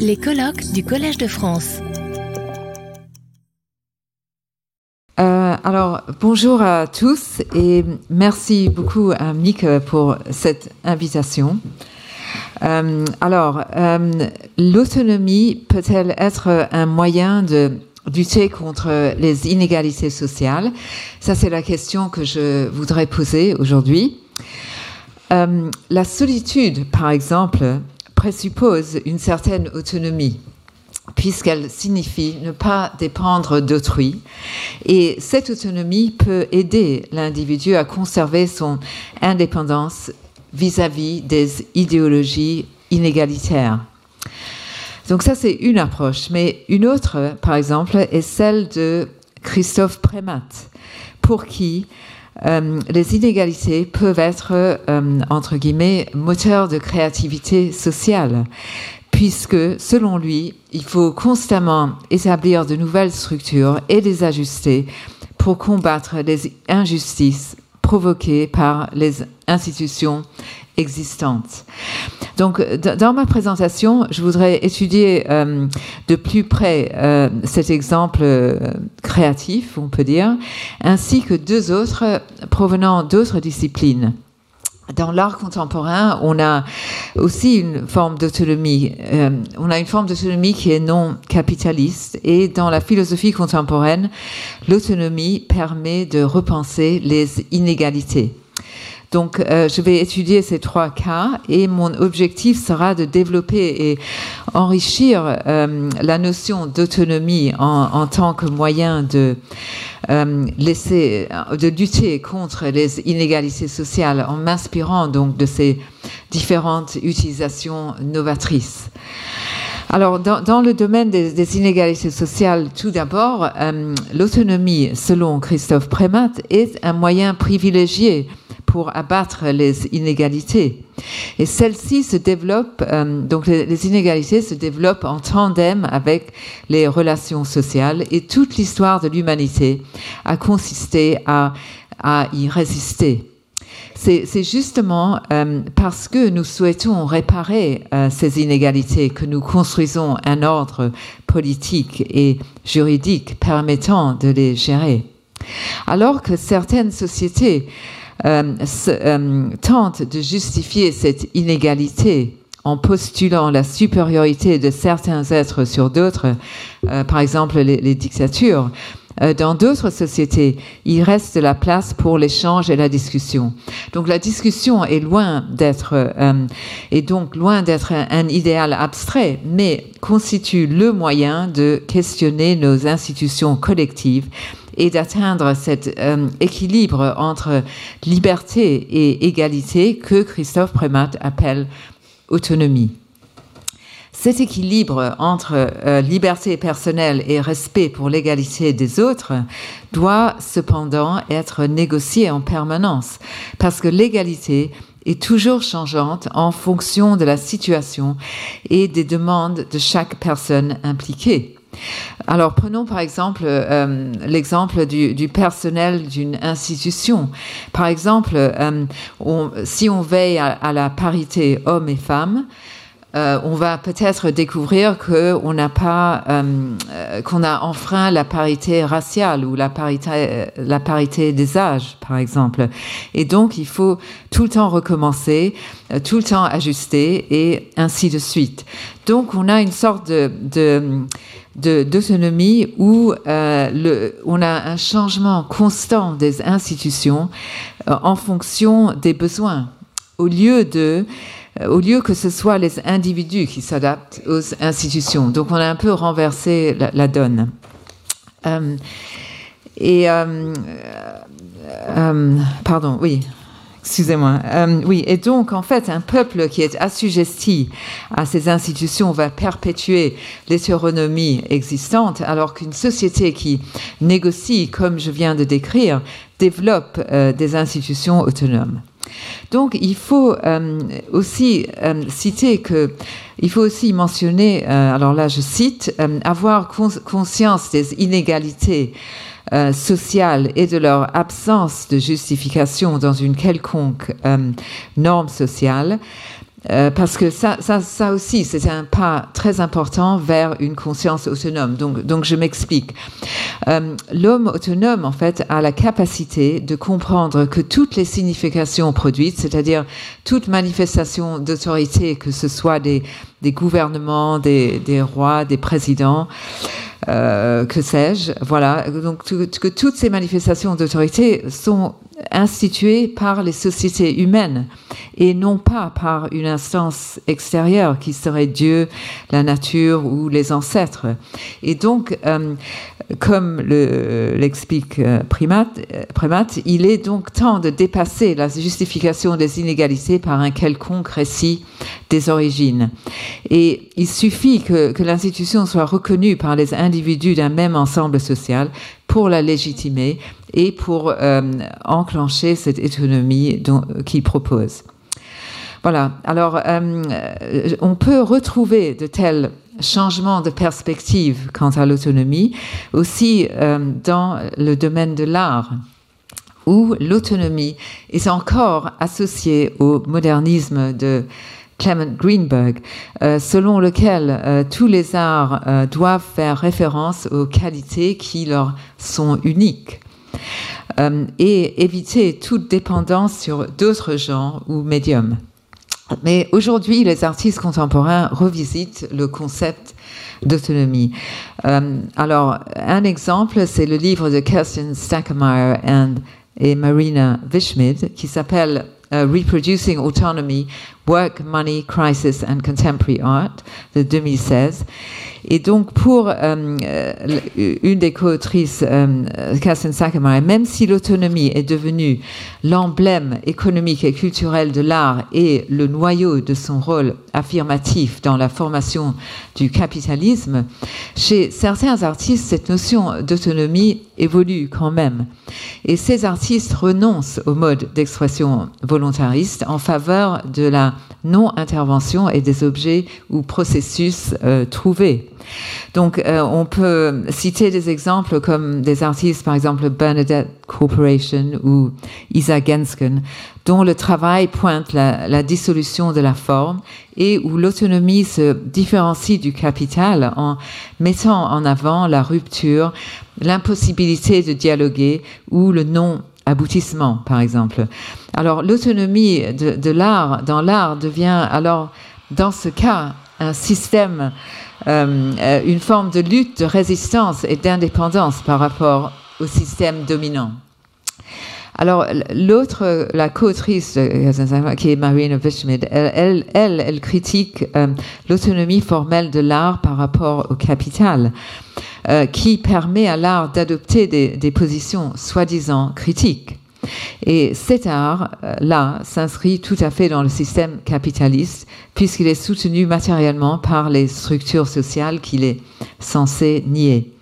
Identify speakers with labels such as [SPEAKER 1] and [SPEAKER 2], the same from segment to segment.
[SPEAKER 1] Les colloques du Collège de France.
[SPEAKER 2] Euh, alors, bonjour à tous et merci beaucoup à Mick pour cette invitation. Euh, alors, euh, l'autonomie peut-elle être un moyen de lutter contre les inégalités sociales? Ça, c'est la question que je voudrais poser aujourd'hui. la solitude, par exemple, présuppose une certaine autonomie puisqu'elle signifie ne pas dépendre d'autrui. Et cette autonomie peut aider l'individu à conserver son indépendance vis-à-vis des idéologies inégalitaires. Donc ça, c'est une approche. Mais une autre, par exemple, est celle de Christophe Prémat, pour qui euh, les inégalités peuvent être, euh, entre guillemets, moteurs de créativité sociale, puisque, selon lui, il faut constamment établir de nouvelles structures et les ajuster pour combattre les injustices provoquées par les institutions existantes. Donc, dans ma présentation, je voudrais étudier euh, de plus près euh, cet exemple euh, créatif, on peut dire, ainsi que deux autres provenant d'autres disciplines. Dans l'art contemporain, on a aussi une forme d'autonomie. on a une forme d'autonomie qui est non capitaliste. Et dans la philosophie contemporaine, l'autonomie permet de repenser les inégalités. Donc, euh, je vais étudier ces trois cas et mon objectif sera de développer et enrichir euh, la notion d'autonomie en, tant que moyen de euh, laisser, de lutter contre les inégalités sociales en m'inspirant donc de ces différentes utilisations novatrices. Alors, dans, le domaine des, inégalités sociales, tout d'abord, l'autonomie, selon Christophe Prémat, est un moyen privilégié pour abattre les inégalités. Et celles-ci se développent, euh, donc les, inégalités se développent en tandem avec les relations sociales et toute l'histoire de l'humanité a consisté à, y résister. C'est justement euh, parce que nous souhaitons réparer euh, ces inégalités que nous construisons un ordre politique et juridique permettant de les gérer. Alors que certaines sociétés euh, euh, tente de justifier cette inégalité en postulant la supériorité de certains êtres sur d'autres, euh, par exemple les, dictatures. dans d'autres sociétés, il reste de la place pour l'échange et la discussion. Donc la discussion est loin d'être, un, idéal abstrait, mais constitue le moyen de questionner nos institutions collectives et d'atteindre cet euh, équilibre entre liberté et égalité que Christophe Prémat appelle autonomie. Cet équilibre entre euh, liberté personnelle et respect pour l'égalité des autres doit cependant être négocié en permanence parce que l'égalité est toujours changeante en fonction de la situation et des demandes de chaque personne impliquée. Alors prenons par exemple euh, l'exemple du, personnel d'une institution. Par exemple, euh, si on veille à, la parité hommes et femmes, euh, on va peut-être découvrir qu'on n'a pas, qu'on a enfreint la parité raciale ou la parité, la parité des âges, par exemple. Et donc, il faut tout le temps recommencer, tout le temps ajuster et ainsi de suite. Donc, on a une sorte de d'autonomie où euh, le, on a un changement constant des institutions euh, en fonction des besoins, au lieu de euh, au lieu que ce soit les individus qui s'adaptent aux institutions. Donc on a un peu renversé la, donne. et pardon, oui. Excusez-moi. Euh, oui, et donc en fait, un peuple qui est assujetti à ces institutions va perpétuer l'hétéronomie existante, alors qu'une société qui négocie, comme je viens de décrire, développe euh, des institutions autonomes. Donc, il faut euh, aussi citer que, il faut aussi mentionner, alors là je cite, avoir conscience des inégalités euh, sociales et de leur absence de justification dans une quelconque euh, norme sociale euh, parce que ça, ça, aussi, c'est un pas très important vers une conscience autonome. Donc, donc je m'explique. Euh, L'homme autonome, en fait, a la capacité de comprendre que toutes les significations produites, c'est-à-dire toute manifestation d'autorité, que ce soit des, des gouvernements, des, des rois, des présidents, euh, que sais-je, voilà. Donc que toutes ces manifestations d'autorité sont instituées par les sociétés humaines et non pas par une instance extérieure qui serait Dieu, la nature ou les ancêtres. Et donc, euh, comme l'explique euh, Primate, il est donc temps de dépasser la justification des inégalités par un quelconque récit des origines. Et il suffit que l'institution soit reconnue par les individus d'un même ensemble social pour la légitimer et pour euh, enclencher cette autonomie qu'il propose. Voilà, alors euh, on peut retrouver de tels changements de perspective quant à l'autonomie aussi euh, dans le domaine de l'art où l'autonomie est encore associée au modernisme de Clement Greenberg, selon lequel tous les arts doivent faire référence aux qualités qui leur sont uniques et éviter toute dépendance sur d'autres genres ou médiums. Mais aujourd'hui, les artistes contemporains revisitent le concept d'autonomie. alors, un exemple, c'est le livre de Kirsten Stackemeyer et Marina Vishmid qui s'appelle Reproducing Autonomy Work, Money, Crisis and Contemporary Art de 2016. Et donc, pour euh, euh, une des co-autrices, euh, Kirsten même si l'autonomie est devenue l'emblème économique et culturel de l'art et le noyau de son rôle affirmatif dans la formation du capitalisme, chez certains artistes, cette notion d'autonomie évolue quand même. Et ces artistes renoncent au mode d'expression volontariste en faveur de la non-intervention et des objets ou processus euh, trouvés. Donc, euh, on peut citer des exemples comme des artistes, par exemple Bernadette Corporation ou Isa Gensken, dont le travail pointe la, la dissolution de la forme et où l'autonomie se différencie du capital en mettant en avant la rupture, l'impossibilité de dialoguer ou le non aboutissement, par exemple. Alors l'autonomie de, l'art dans l'art devient alors dans ce cas un système, euh, une forme de lutte, de résistance et d'indépendance par rapport au système dominant. Alors, l'autre, la co-autrice qui est Marina Vishmid, elle, elle, elle, critique euh, l'autonomie formelle de l'art par rapport au capital. Euh, qui permet à l'art d'adopter des, positions soi-disant critiques. Et cet art-là s'inscrit tout à fait dans le système capitaliste, puisqu'il est soutenu matériellement par les structures sociales qu'il est censé nier.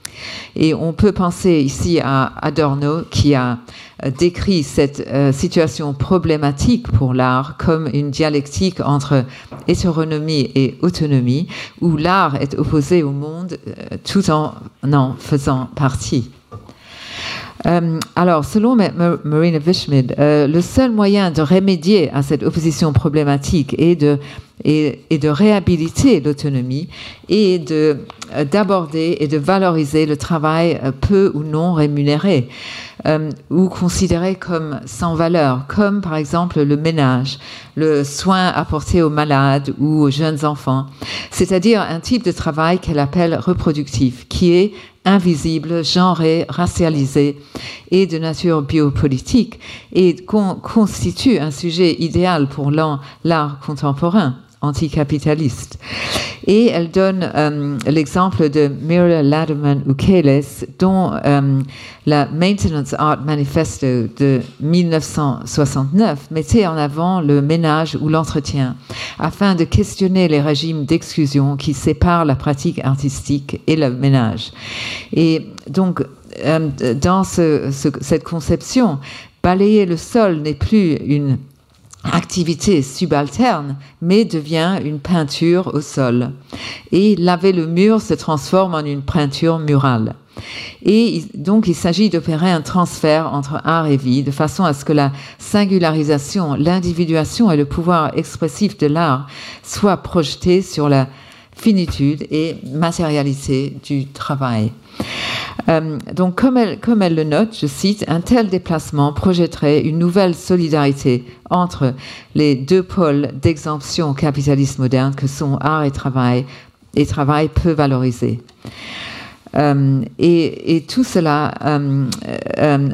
[SPEAKER 2] Et on peut penser ici à Adorno qui a euh, décrit cette euh, situation problématique pour l'art comme une dialectique entre hétéronomie et autonomie, où l'art est opposé au monde euh, tout en en faisant partie. Alors, selon Marina Vishmid, le seul moyen de remédier à cette opposition problématique est de et, de réhabiliter l'autonomie et de d'aborder et de valoriser le travail peu ou non rémunéré euh, ou considéré comme sans valeur, comme par exemple le ménage, le soin apporté aux malades ou aux jeunes enfants, c'est-à-dire un type de travail qu'elle appelle reproductif, qui est invisible, genré, racialisé et de nature biopolitique et constitue un sujet idéal pour l'art contemporain anticapitaliste. Et elle donne euh, l'exemple de Mira Laderman Ukeles, dont euh, la Maintenance Art Manifesto de 1969 mettait en avant le ménage ou l'entretien, afin de questionner les régimes d'exclusion qui séparent la pratique artistique et le ménage. Et donc, euh, dans cette conception, balayer le sol n'est plus une activité subalterne, mais devient une peinture au sol. Et laver le mur se transforme en une peinture murale. Et donc, il s'agit d'opérer un transfert entre art et vie, de façon à ce que la singularisation, l'individuation et le pouvoir expressif de l'art soient projetés sur la finitude et matérialité du travail. Euh, donc, comme elle, le note, je cite, un tel déplacement projetterait une nouvelle solidarité entre les deux pôles d'exemption au capitalisme moderne que sont art et travail, et travail peu valorisé. Euh, et, tout cela euh, euh,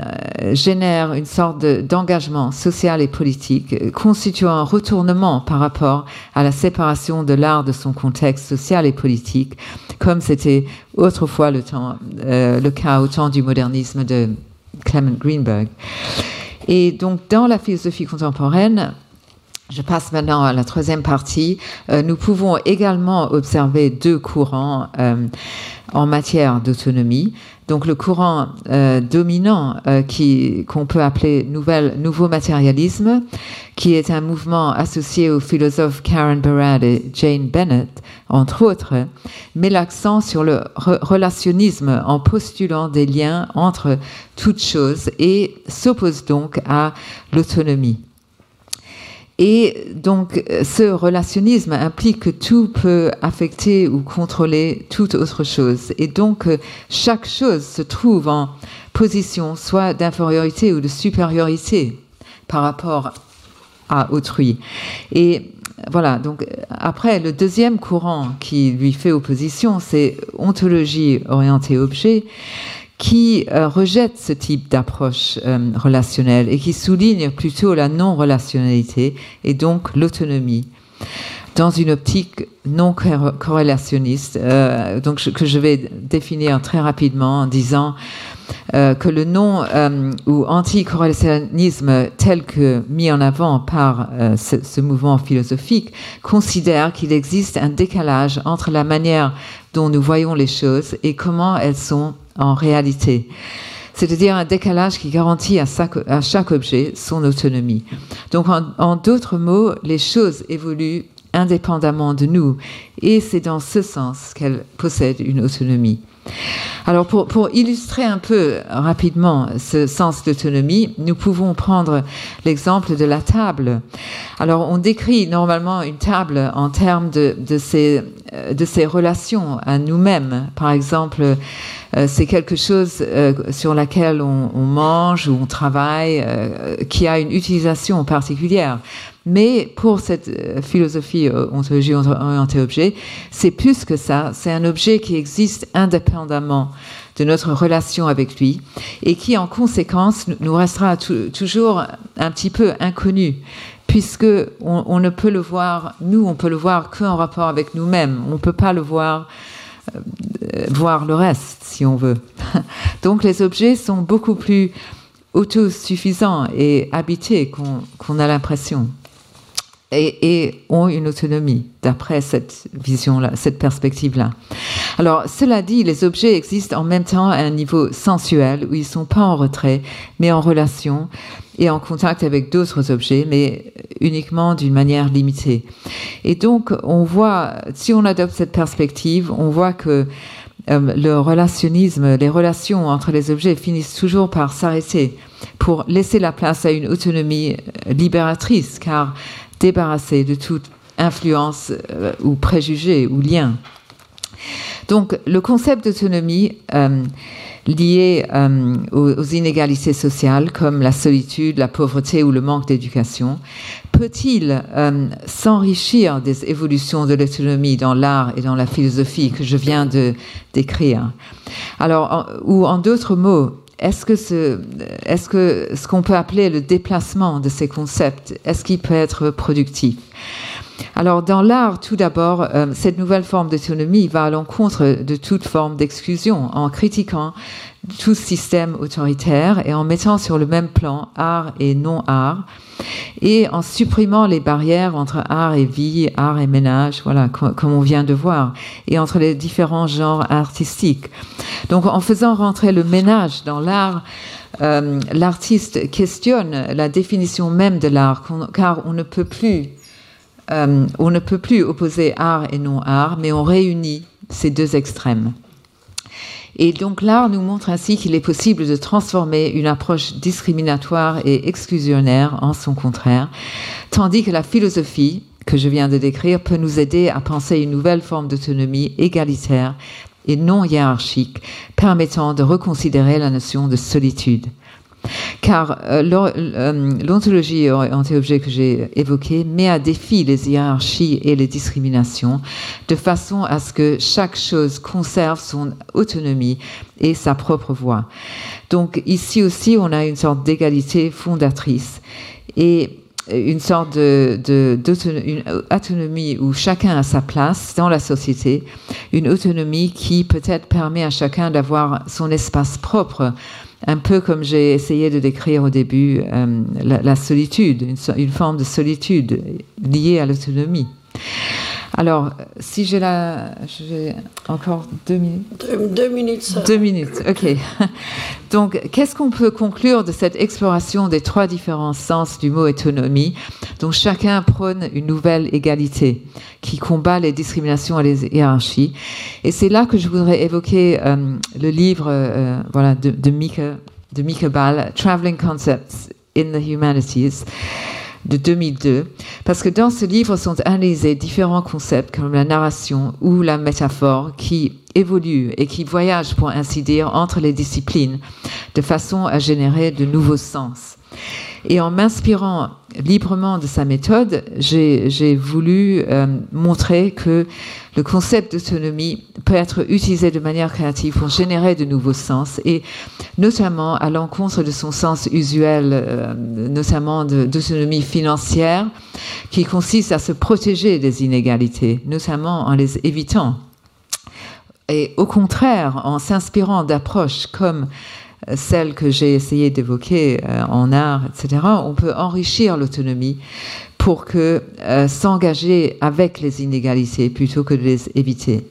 [SPEAKER 2] génère une sorte d'engagement social et politique, constituant un retournement par rapport à la séparation de l'art de son contexte social et politique, comme c'était autrefois le, cas au temps du modernisme de Clement Greenberg. Et donc, dans la philosophie contemporaine, je passe maintenant à la troisième partie. nous pouvons également observer deux courants en matière d'autonomie. Donc le courant euh, dominant euh, qui qu'on peut appeler nouveau matérialisme, qui est un mouvement associé aux philosophes Karen Barad et Jane Bennett, entre autres, met l'accent sur le relationnisme en postulant des liens entre toutes choses et s'oppose donc à l'autonomie. Et donc, ce relationnisme implique que tout peut affecter ou contrôler toute autre chose. Et donc, chaque chose se trouve en position soit d'infériorité ou de supériorité par rapport à autrui. Et voilà, donc après, le deuxième courant qui lui fait opposition, c'est ontologie orientée objet qui euh, rejette ce type d'approche euh, relationnelle et qui souligne plutôt la non-relationnalité et donc l'autonomie. Dans une optique non corrélationniste, euh, donc que je vais définir très rapidement en disant que le non ou anti-corrélationnisme tel que mis en avant par ce, mouvement philosophique considère qu'il existe un décalage entre la manière dont nous voyons les choses et comment elles sont en réalité. C'est-à-dire un décalage qui garantit à chaque, objet son autonomie. Donc, en, d'autres mots, les choses évoluent indépendamment de nous. Et c'est dans ce sens qu'elles possèdent une autonomie. Alors pour, illustrer un peu rapidement ce sens d'autonomie, nous pouvons prendre l'exemple de la table. Alors on décrit normalement une table en termes de, de, ses, de ses relations à nous-mêmes. Par exemple, euh, c'est quelque chose euh, sur laquelle on, mange ou on travaille, euh, qui a une utilisation particulière. Mais pour cette philosophie ontologie orientée objet, c'est plus que ça. C'est un objet qui existe indépendamment de notre relation avec lui et qui, en conséquence, nous restera toujours un petit peu inconnu puisque on, ne peut le voir, nous, on peut le voir qu'en rapport avec nous-mêmes. On ne peut pas le voir euh, voir le reste, si on veut. Donc les objets sont beaucoup plus autosuffisants et habités qu'on a l'impression. Et, ont une autonomie d'après cette vision-là, cette perspective-là. Alors, cela dit, les objets existent en même temps à un niveau sensuel où ils sont pas en retrait, mais en relation et en contact avec d'autres objets, mais uniquement d'une manière limitée. Et donc, on voit, si on adopte cette perspective, on voit que euh, le relationnisme, les relations entre les objets finissent toujours par s'arrêter pour laisser la place à une autonomie euh, libératrice, car débarrassée de toute influence euh, ou préjugé ou lien. Donc le concept d'autonomie lié aux, inégalités sociales comme la solitude, la pauvreté ou le manque d'éducation peut-il s'enrichir des évolutions de l'autonomie dans l'art et dans la philosophie que je viens de décrire? Alors, ou en d'autres mots, est-ce que ce, est-ce que ce qu'on peut appeler le déplacement de ces concepts, est-ce qu'il peut être productif? Alors, dans l'art, tout d'abord, euh, cette nouvelle forme d'autonomie va à l'encontre de toute forme d'exclusion en critiquant tout système autoritaire et en mettant sur le même plan art et non-art et en supprimant les barrières entre art et vie, art et ménage, voilà, comme on vient de voir, et entre les différents genres artistiques. Donc en faisant rentrer le ménage dans l'art, euh, l'artiste questionne la définition même de l'art, car on ne peut plus, euh, on ne peut plus opposer art et non-art, mais on réunit ces deux extrêmes. Et donc l'art nous montre ainsi qu'il est possible de transformer une approche discriminatoire et exclusionnaire en son contraire, tandis que la philosophie que je viens de décrire peut nous aider à penser une nouvelle forme d'autonomie égalitaire et non hiérarchique, permettant de reconsidérer la notion de solitude. Car euh, euh, l'ontologie anti-objet que j'ai évoquée met à défi les hiérarchies et les discriminations de façon à ce que chaque chose conserve son autonomie et sa propre voix. Donc ici aussi, on a une sorte d'égalité fondatrice. Et une sorte d'autonomie où chacun a sa place dans la société, une autonomie qui peut-être permet à chacun d'avoir son espace propre, un peu comme j'ai essayé de décrire au début euh, la, solitude, une, forme de solitude liée à l'autonomie. Alors, si j'ai la, j'ai encore deux minutes.
[SPEAKER 3] Deux, minutes. Ça.
[SPEAKER 2] Deux minutes. Ok. Donc, qu'est-ce qu'on peut conclure de cette exploration des trois différents sens du mot autonomie, dont chacun prône une nouvelle égalité qui combat les discriminations et les hiérarchies? Et c'est là que je voudrais évoquer euh, le livre, euh, voilà, de, de Mika, de Mika Ball, Traveling Concepts in the Humanities de 2002, parce que dans ce livre sont analysés différents concepts comme la narration ou la métaphore qui évoluent et qui voyagent, pour ainsi dire, entre les disciplines, de façon à générer de nouveaux sens. Et en m'inspirant librement de sa méthode, j'ai voulu euh, montrer que le concept d'autonomie peut être utilisé de manière créative pour générer de nouveaux sens, et notamment à l'encontre de son sens usuel, euh, notamment d'autonomie financière, qui consiste à se protéger des inégalités, notamment en les évitant. Et au contraire, en s'inspirant d'approches comme celles que j'ai essayé d'évoquer euh, en art, etc., on peut enrichir l'autonomie pour que euh, s'engager avec les inégalités plutôt que de les éviter.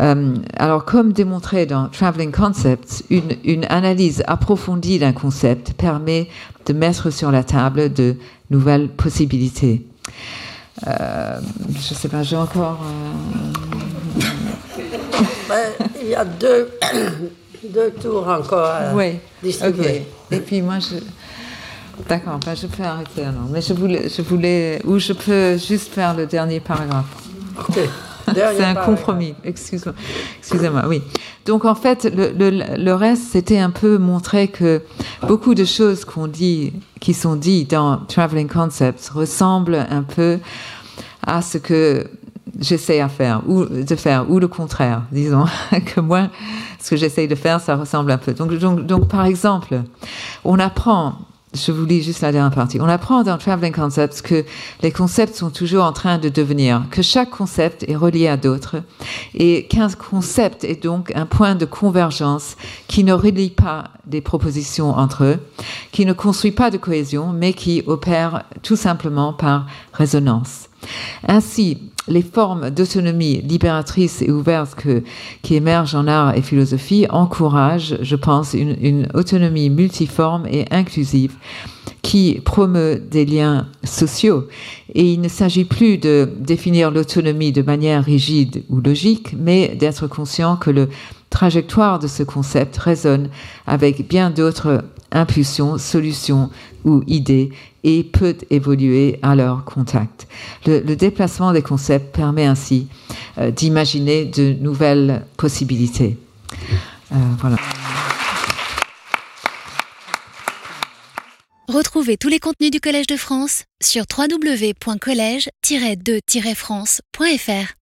[SPEAKER 2] Euh, alors, comme démontré dans Traveling Concepts, une, une analyse approfondie d'un concept permet de mettre sur la table de nouvelles possibilités. je ne sais pas, j'ai encore.
[SPEAKER 3] Ben, il y a deux, deux tours encore à
[SPEAKER 2] oui. distribuer. Et puis moi, je... D'accord, ben je peux arrêter alors. Mais je voulais, je voulais, ou je peux juste faire le dernier paragraphe. C'est un compromis. Excuse-moi. Excusez-moi. Oui. Donc en fait, le, le, le reste, c'était un peu montrer que beaucoup de choses qu'on dit, qui sont dites dans Traveling Concepts, ressemblent un peu à ce que j'essaie à faire ou de faire ou le contraire, disons que moi ce que j'essaie de faire ça ressemble un peu. Donc, donc, donc par exemple, on apprend je vous lis juste la dernière partie. On apprend dans Traveling Concepts que les concepts sont toujours en train de devenir, que chaque concept est relié à d'autres, et qu'un concept est donc un point de convergence qui ne relie pas des propositions entre eux, qui ne construit pas de cohésion, mais qui opère tout simplement par résonance. Ainsi, les formes d'autonomie libératrice et ouverte que, qui émergent en art et philosophie encouragent, je pense, une, une autonomie multiforme et inclusive qui promeut des liens sociaux. Et il ne s'agit plus de définir l'autonomie de manière rigide ou logique, mais d'être conscient que le trajectoire de ce concept résonne avec bien d'autres impulsions, solutions ou idées et peut évoluer à leur contact. Le, déplacement des concepts permet ainsi euh, d'imaginer de nouvelles possibilités. Euh.
[SPEAKER 1] Retrouvez tous les contenus du Collège de France sur www.colège-2-france.fr.